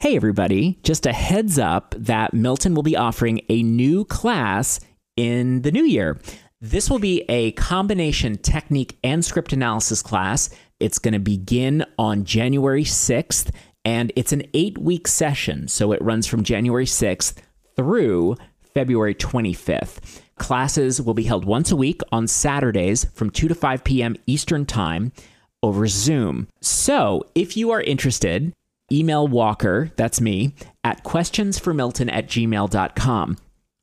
Hey, everybody, just a heads up that Milton will be offering a new class in the new year. This will be a combination technique and script analysis class. It's going to begin on January 6th, and it's an eight week session. So it runs from January 6th through February 25th. Classes will be held once a week on Saturdays from 2 to 5 p.m. Eastern Time over Zoom. So if you are interested, email Walker, that's me, at questionsformilton at gmail.com.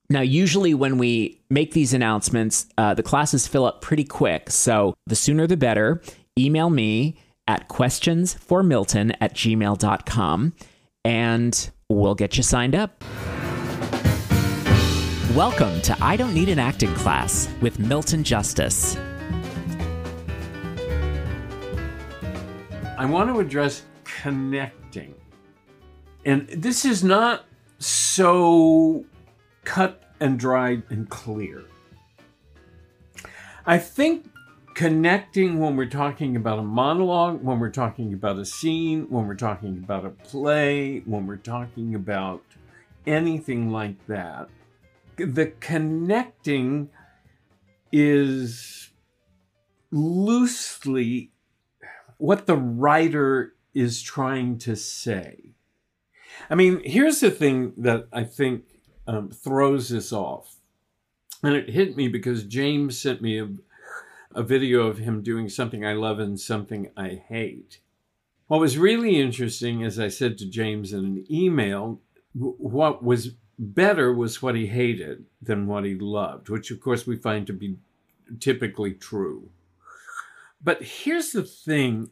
Now, usually when we make these announcements, uh, the classes fill up pretty quick. So the sooner the better. Email me at questionsformilton at gmail.com and we'll get you signed up. Welcome to I Don't Need an Acting Class with Milton Justice. I want to address connecting. And this is not so cut and dried and clear. I think connecting when we're talking about a monologue, when we're talking about a scene, when we're talking about a play, when we're talking about anything like that, the connecting is loosely what the writer is trying to say. I mean, here's the thing that I think um, throws this off. And it hit me because James sent me a, a video of him doing something I love and something I hate. What was really interesting, as I said to James in an email, what was better was what he hated than what he loved, which of course we find to be typically true. But here's the thing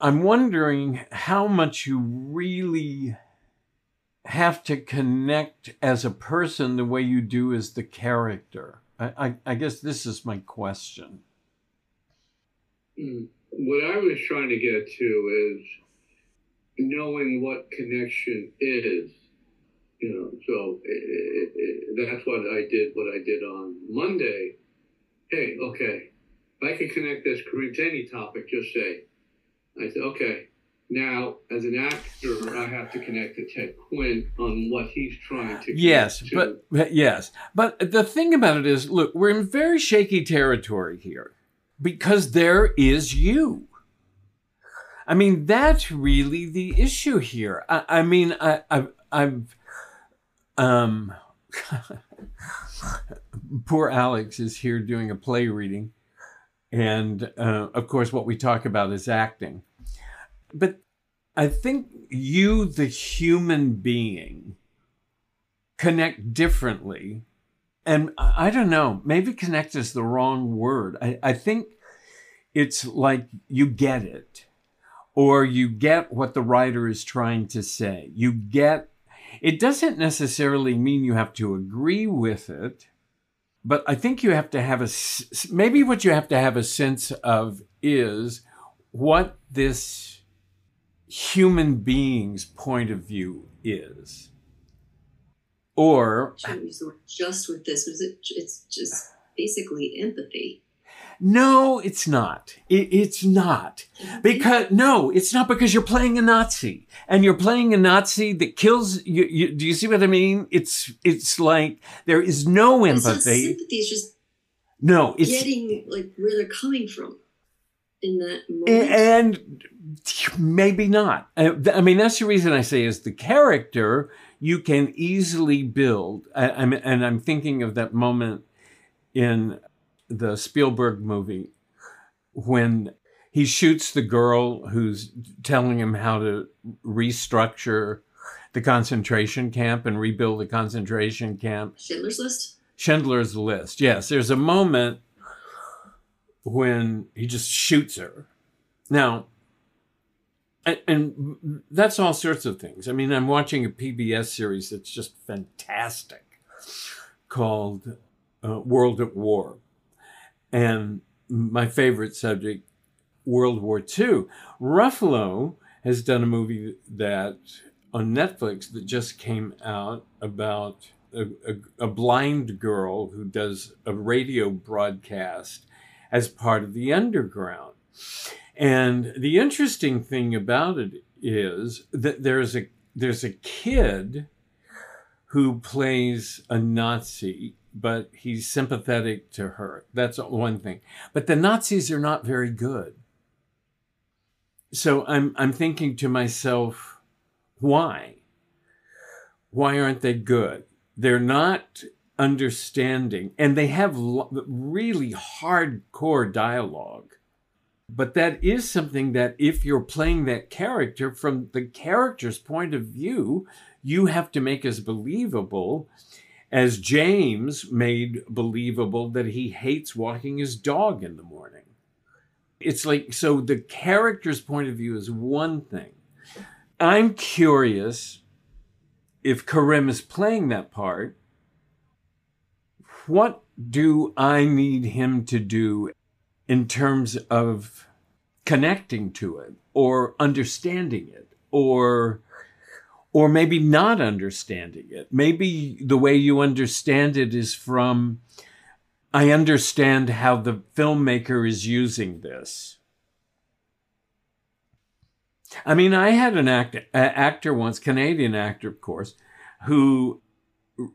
I'm wondering how much you really have to connect as a person the way you do as the character. I, I, I guess this is my question. Hmm. What I was trying to get to is knowing what connection is. You know, so it, it, that's what I did. What I did on Monday. Hey, okay, I can connect this to any topic. Just say, I said, okay, now as an actor, I have to connect to Ted Quinn on what he's trying to. Yes, to. but yes, but the thing about it is, look, we're in very shaky territory here because there is you. I mean, that's really the issue here. I, I mean, I, I've, I've, um, poor Alex is here doing a play reading and uh, of course, what we talk about is acting. But I think you, the human being, connect differently. And I don't know, maybe connect is the wrong word. I, I think it's like you get it, or you get what the writer is trying to say. You get, it doesn't necessarily mean you have to agree with it but I think you have to have a maybe what you have to have a sense of is what this human being's point of view is. Or just with this was it it's just basically empathy. No, it's not. It, it's not. Because, no, it's not because you're playing a Nazi and you're playing a Nazi that kills you. you do you see what I mean? It's, it's like there is no empathy. sympathy. It's just no, it's getting like where they're coming from in that moment. And maybe not. Uh, I mean, that's the reason I say is the character you can easily build. I, I'm, and I'm thinking of that moment in the Spielberg movie when he shoots the girl who's telling him how to restructure the concentration camp and rebuild the concentration camp. Schindler's List? Schindler's List. Yes, there's a moment when he just shoots her. Now, and, and, that's all sorts of things. I mean, I'm watching a PBS series that's just fantastic called uh, World at War and my favorite subject, World War II. Ruffalo has done a movie that on Netflix that just came out about a, a, a, blind girl who does a radio broadcast as part of the underground. And the interesting thing about it is that there's a there's a kid who plays a Nazi, but he's sympathetic to her. That's one thing. But the Nazis are not very good. So I'm I'm thinking to myself, why? Why aren't they good? They're not understanding, and they have really hardcore dialogue. But that is something that if you're playing that character from the character's point of view, you have to make as believable as James made believable that he hates walking his dog in the morning. It's like, so the character's point of view is one thing. I'm curious if Karim is playing that part, what do I need him to do in terms of connecting to it or understanding it or or maybe not understanding it? Maybe the way you understand it is from i understand how the filmmaker is using this. I mean, I had an actor, actor once, Canadian actor, of course, who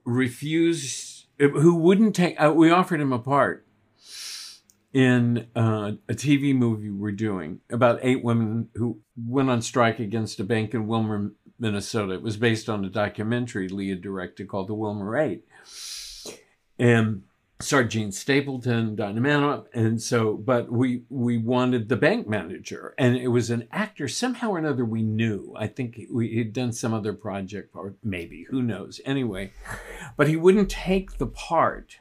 refused, who wouldn't take. Uh, we offered him a part in uh, a TV movie we're doing about eight women who went on strike against a bank in Willmar, Minnesota. It was based on a documentary Lee had directed called The Willmar Eight, and Jean Stapleton, Dinah Manoff, and so, but we we wanted the bank manager, and it was an actor somehow or another we knew. I think we had done some other project, or maybe who knows. Anyway, but he wouldn't take the part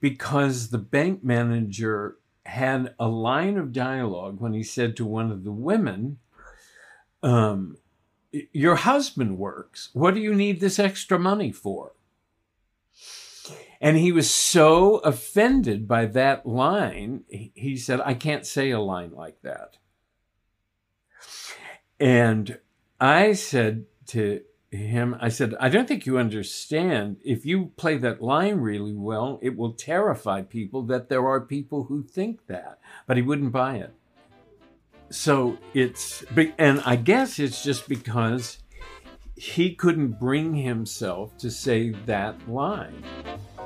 because the bank manager had a line of dialogue when he said to one of the women, um, "Your husband works. What do you need this extra money for?" And he was so offended by that line, he said, I can't say a line like that. And I said to him, I said, I don't think you understand. If you play that line really well, it will terrify people that there are people who think that. But he wouldn't buy it. So it's, and I guess it's just because he couldn't bring himself to say that line.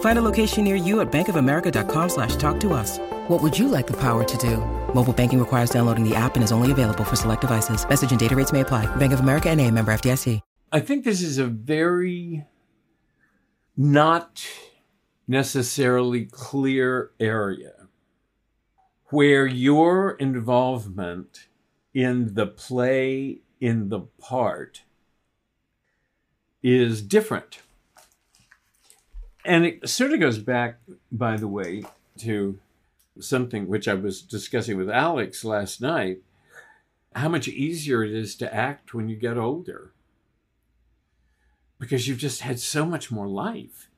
Find a location near you at bankofamerica.com slash talk to us. What would you like the power to do? Mobile banking requires downloading the app and is only available for select devices. Message and data rates may apply. Bank of America and a member FDIC. I think this is a very not necessarily clear area where your involvement in the play, in the part, is different. And it sort of goes back, by the way, to something which I was discussing with Alex last night how much easier it is to act when you get older because you've just had so much more life.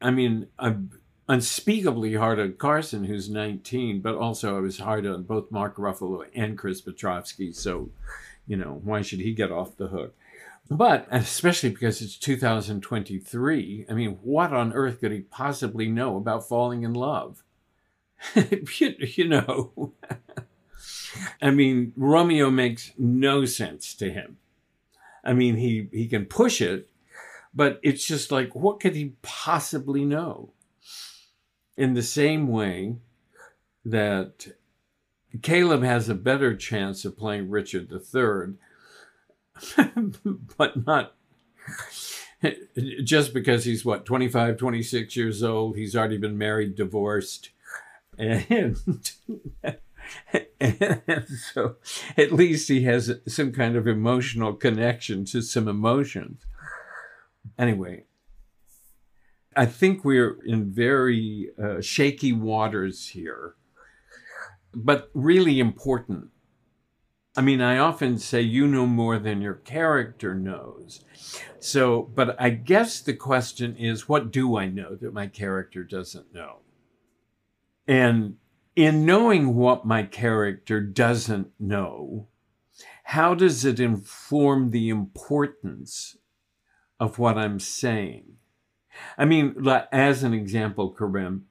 I mean, I'm unspeakably hard on Carson, who's 19, but also I was hard on both Mark Ruffalo and Chris Petrovsky. So, you know, why should he get off the hook? But especially because it's 2023, I mean, what on earth could he possibly know about falling in love? you, you know, I mean, Romeo makes no sense to him. I mean, he, he can push it, but it's just like, what could he possibly know? In the same way that Caleb has a better chance of playing Richard III but not just because he's what 25 26 years old he's already been married divorced and, and so at least he has some kind of emotional connection to some emotions. Anyway i think we're in very uh, shaky waters here but really important I mean, I often say you know more than your character knows. So, but I guess the question is what do I know that my character doesn't know? And in knowing what my character doesn't know, how does it inform the importance of what I'm saying? I mean, as an example, Karim,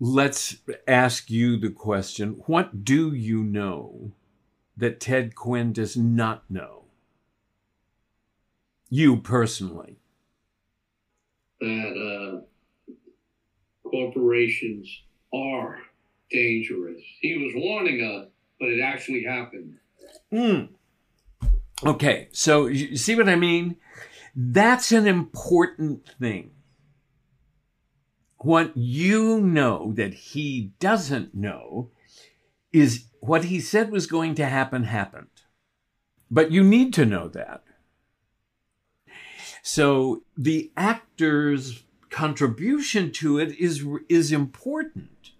let's ask you the question what do you know that Ted Quinn does not know? You personally. That uh, corporations are dangerous. He was warning us, but it actually happened. Mm. Okay, so you see what I mean? That's an important thing. What you know that he doesn't know is what he said was going to happen happened. But you need to know that. So the actor's contribution to it is, is important.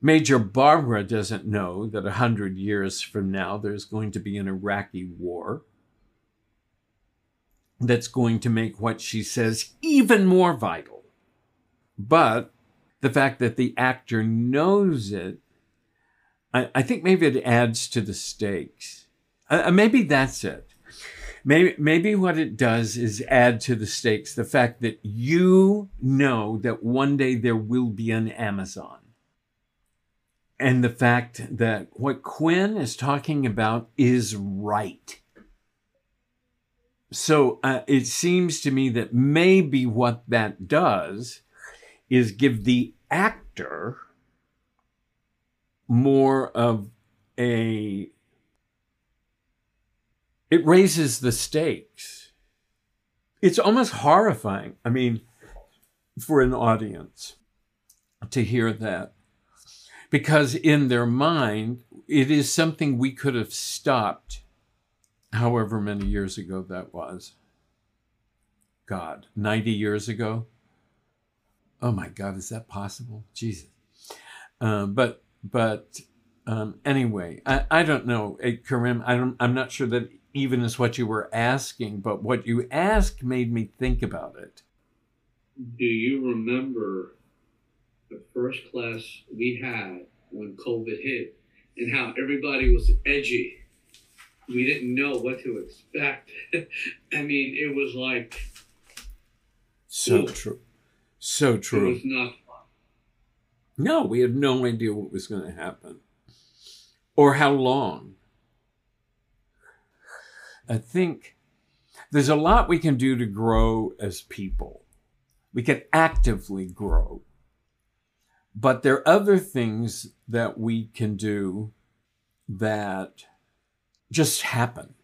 Major Barbara doesn't know that a hundred years from now there's going to be an Iraqi war that's going to make what she says even more vital. But the fact that the actor knows it, I, I think maybe it adds to the stakes. Uh, uh, maybe that's it. Maybe, maybe what it does is add to the stakes the fact that you know that one day there will be an Amazon. And the fact that what Quinn is talking about is right. So uh, it seems to me that maybe what that does is give the actor more of a. It raises the stakes. It's almost horrifying. I mean, for an audience to hear that. Because in their mind, it is something we could have stopped however many years ago that was. God, 90 years ago? Oh my God, is that possible? Jesus. Um, but, but um, anyway, I, I don't know, hey, Karim, I don't, I'm not sure that even is what you were asking, but what you asked made me think about it. Do you remember the first class we had when COVID hit and how everybody was edgy? we didn't know what to expect. I mean, it was like so true, so true. It was not. No, we had no idea what was going to happen or how long. I think there's a lot we can do to grow as people. We can actively grow. But there are other things that we can do that just happen.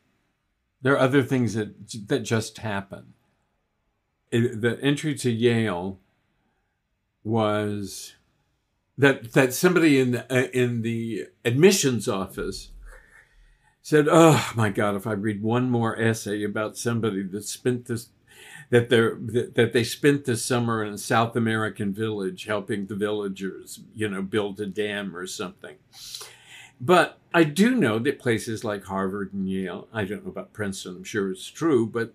There are other things that that just happen. It, the entry to Yale was that that somebody in the uh, in the admissions office said, "Oh my God, if I read one more essay about somebody that spent this." That, they that they spent the summer in a South American village helping the villagers, you know, build a dam or something. But I do know that places like Harvard and Yale, I don't know about Princeton, I'm sure it's true, but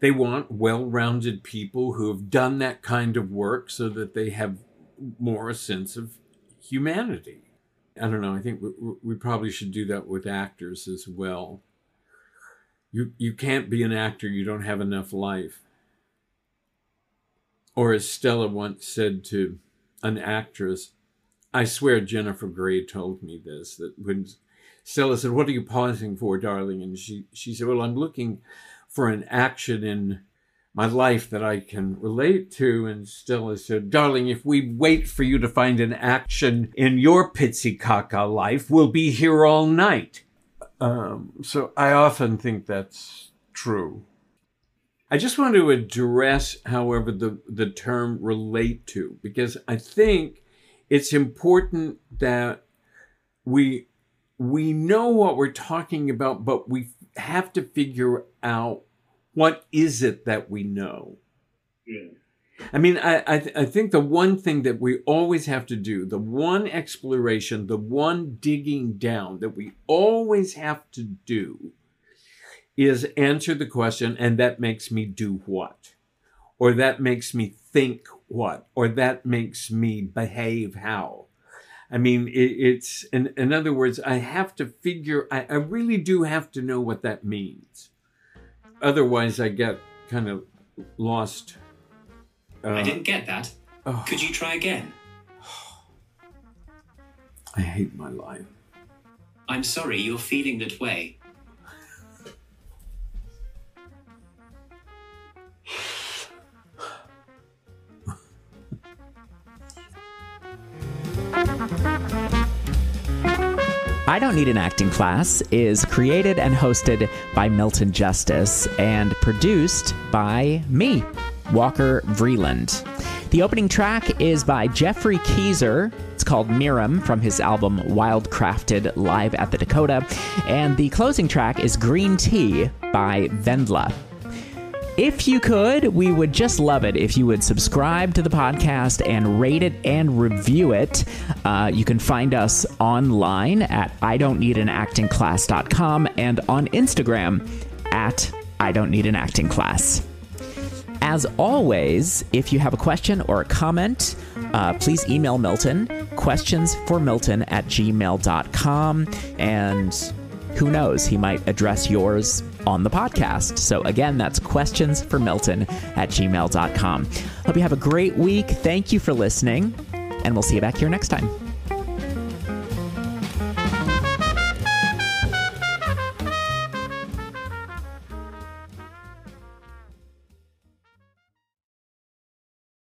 they want well rounded people who have done that kind of work so that they have more a sense of humanity. I don't know, I think we, we probably should do that with actors as well. You, you can't be an actor, you don't have enough life. Or as Stella once said to an actress, I swear Jennifer Grey told me this that when Stella said, What are you pausing for, darling? And she, she said, Well, I'm looking for an action in my life that I can relate to. And still Stella said, Darling, if we wait for you to find an action in your Pizzicaca life, we'll be here all night. Um, so I often think that's true. I just want to address, however, the, the term relate to, because I think it's important that we we know what we're talking about, but we have to figure out what is it that we know. Yeah. I mean, I I, th- I think the one thing that we always have to do, the one exploration, the one digging down that we always have to do, is answer the question, and that makes me do what, or that makes me think what, or that makes me behave how. I mean, it, it's in in other words, I have to figure. I, I really do have to know what that means. Otherwise, I get kind of lost. Uh, I didn't get that. oh, Could you try again? I hate my life. I'm sorry you're feeling that way. I Don't Need an Acting Class is created and hosted by Milton Justice and produced by me, Walker Vreeland. The opening track is by Geoffrey Keezer. It's called Miram from his album Wildcrafted Live at the Dakota. And the closing track is Green Tea by Vendla. If you could, we would just love it if you would subscribe to the podcast and rate it and review it. Uh, you can find us online at I don't need an acting class.com and on Instagram at I don't need an acting class. As always, if you have a question or a comment, uh, please email Milton, questions for Milton at gmail.com. And who knows, he might address yours on the podcast. So, again, that's questions for Milton at gmail.com. Hope you have a great week. Thank you for listening, and we'll see you back here next time.